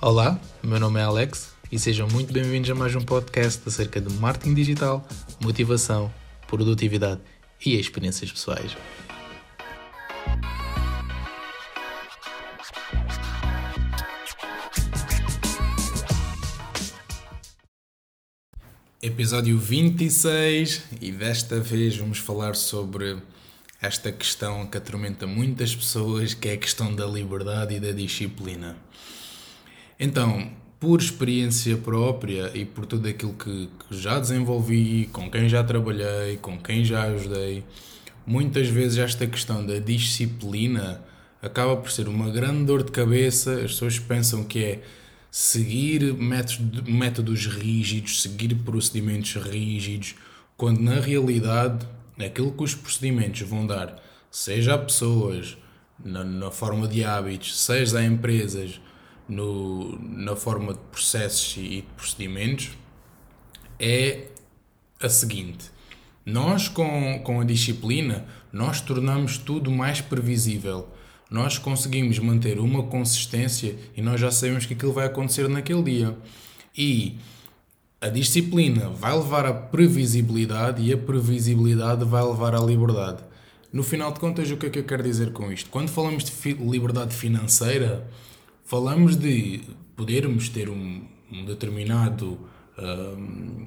Olá, meu nome é Alex e sejam muito bem-vindos a mais um podcast acerca de marketing digital, motivação, produtividade e experiências pessoais. Episódio 26 e desta vez vamos falar sobre esta questão que atormenta muitas pessoas, que é a questão da liberdade e da disciplina. Então, por experiência própria e por tudo aquilo que, que, já desenvolvi, com quem já trabalhei, com quem já ajudei, muitas vezes esta questão da disciplina acaba por ser uma grande dor de cabeça. As pessoas pensam que é seguir métodos, rígidos, seguir procedimentos rígidos, quando na realidade aquilo que os procedimentos vão dar, seja a pessoas, na, na forma de hábitos, seja a empresas, no, na forma de processos e de procedimentos, é a seguinte. Nós, com, com a disciplina, nós tornamos tudo mais previsível. Nós conseguimos manter uma consistência e nós já sabemos que aquilo vai acontecer naquele dia. E a disciplina vai levar à previsibilidade e a previsibilidade vai levar à liberdade. No final de contas, o que é que eu quero dizer com isto? Quando falamos de liberdade financeira, falamos de podermos ter um, um determinado um,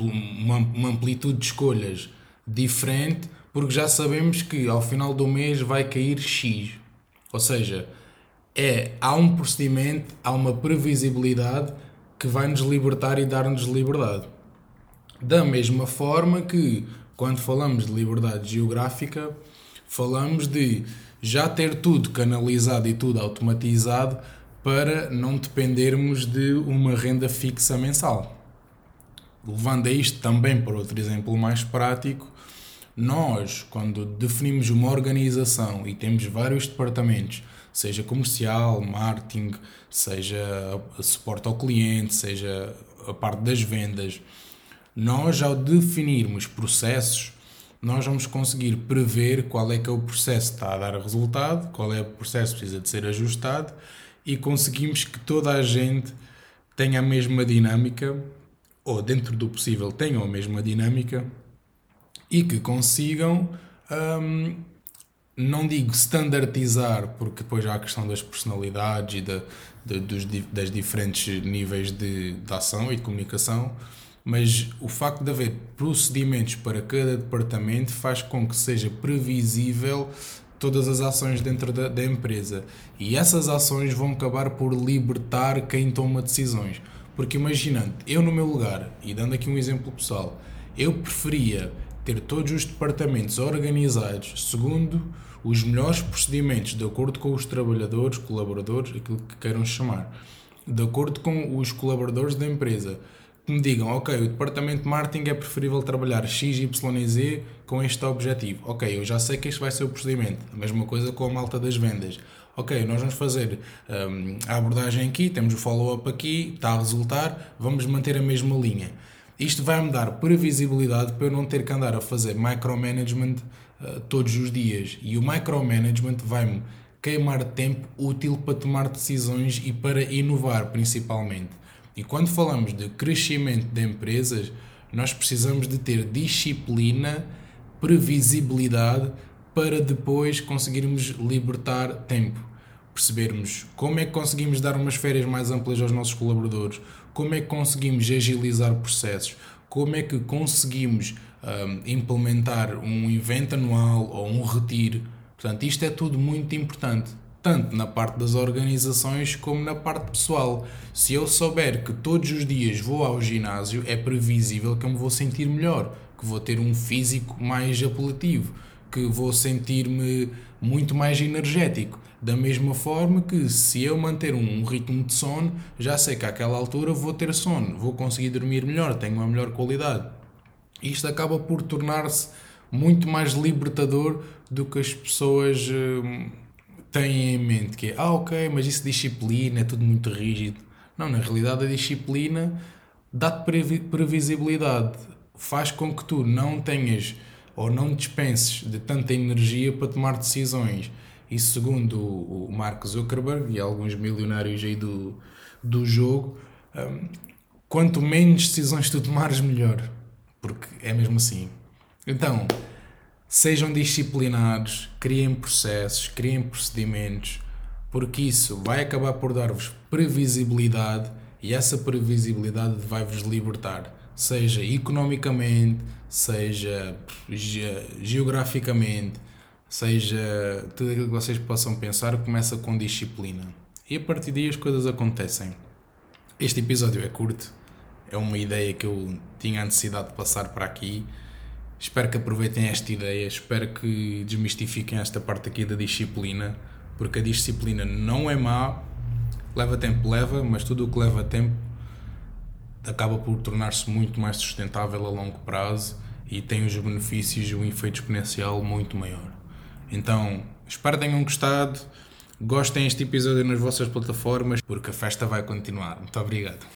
uma, uma amplitude de escolhas diferente, porque já sabemos que ao final do mês vai cair X. Ou seja, é, há um procedimento, há uma previsibilidade que vai nos libertar e dar-nos liberdade. Da mesma forma que, quando falamos de liberdade geográfica, falamos de já ter tudo canalizado e tudo automatizado para não dependermos de uma renda fixa mensal. Levando a isto também para outro exemplo mais prático, nós, quando definimos uma organização e temos vários departamentos, seja comercial, marketing, seja suporte ao cliente, seja a parte das vendas, nós ao definirmos processos, nós vamos conseguir prever qual é que é o processo que está a dar resultado, qual é o processo que precisa de ser ajustado e conseguimos que toda a gente tenha a mesma dinâmica, ou dentro do possível tenham a mesma dinâmica e que consigam hum, não digo standardizar, porque depois há a questão das personalidades e da, de, dos, das diferentes níveis de, de ação e de comunicação, mas o facto de haver procedimentos para cada departamento faz com que seja previsível todas as ações dentro da, da empresa. E essas ações vão acabar por libertar quem toma decisões. Porque imaginando, eu no meu lugar, e dando aqui um exemplo pessoal, eu preferia ter todos os departamentos organizados segundo os melhores procedimentos, de acordo com os trabalhadores, colaboradores, aquilo que queiram chamar, de acordo com os colaboradores da empresa, que me digam, ok, o departamento de marketing é preferível trabalhar X, Y e Z com este objetivo. Ok, eu já sei que este vai ser o procedimento. A mesma coisa com a malta das vendas. Ok, nós vamos fazer um, a abordagem aqui, temos o follow-up aqui, está a resultar, vamos manter a mesma linha. Isto vai-me dar previsibilidade para eu não ter que andar a fazer micromanagement uh, todos os dias. E o micromanagement vai-me queimar tempo útil para tomar decisões e para inovar, principalmente. E quando falamos de crescimento de empresas, nós precisamos de ter disciplina, previsibilidade para depois conseguirmos libertar tempo. Percebermos como é que conseguimos dar umas férias mais amplas aos nossos colaboradores, como é que conseguimos agilizar processos, como é que conseguimos um, implementar um evento anual ou um retiro. Portanto, isto é tudo muito importante, tanto na parte das organizações como na parte pessoal. Se eu souber que todos os dias vou ao ginásio, é previsível que eu me vou sentir melhor, que vou ter um físico mais apelativo, que vou sentir-me muito mais energético. Da mesma forma que se eu manter um ritmo de sono, já sei que àquela altura vou ter sono, vou conseguir dormir melhor, tenho uma melhor qualidade. Isto acaba por tornar-se muito mais libertador do que as pessoas hum, têm em mente, que é, ah ok, mas isso disciplina, é tudo muito rígido. Não, na realidade a disciplina dá-te previsibilidade, faz com que tu não tenhas ou não dispenses de tanta energia para tomar decisões E segundo o Mark Zuckerberg e alguns milionários aí do, do jogo, um, quanto menos decisões tu tomares, melhor. Porque é mesmo assim. Então, sejam disciplinados, criem processos, criem procedimentos, porque isso vai acabar por dar-vos previsibilidade e essa previsibilidade vai-vos libertar, seja economicamente, seja geograficamente, seja tudo aquilo que vocês possam pensar, começa com disciplina. E a partir daí as coisas acontecem. Este episódio é curto, é uma ideia que eu tinha a necessidade de passar para aqui. Espero que aproveitem esta ideia, espero que desmistifiquem esta parte aqui da disciplina, porque a disciplina não é má, leva tempo, leva, mas tudo o que leva tempo acaba por tornar-se muito mais sustentável a longo prazo e tem os benefícios e um efeito exponencial muito maior. Então, espero que tenham gostado. Gostem este episódio nas vossas plataformas, porque a festa vai continuar. Muito obrigado.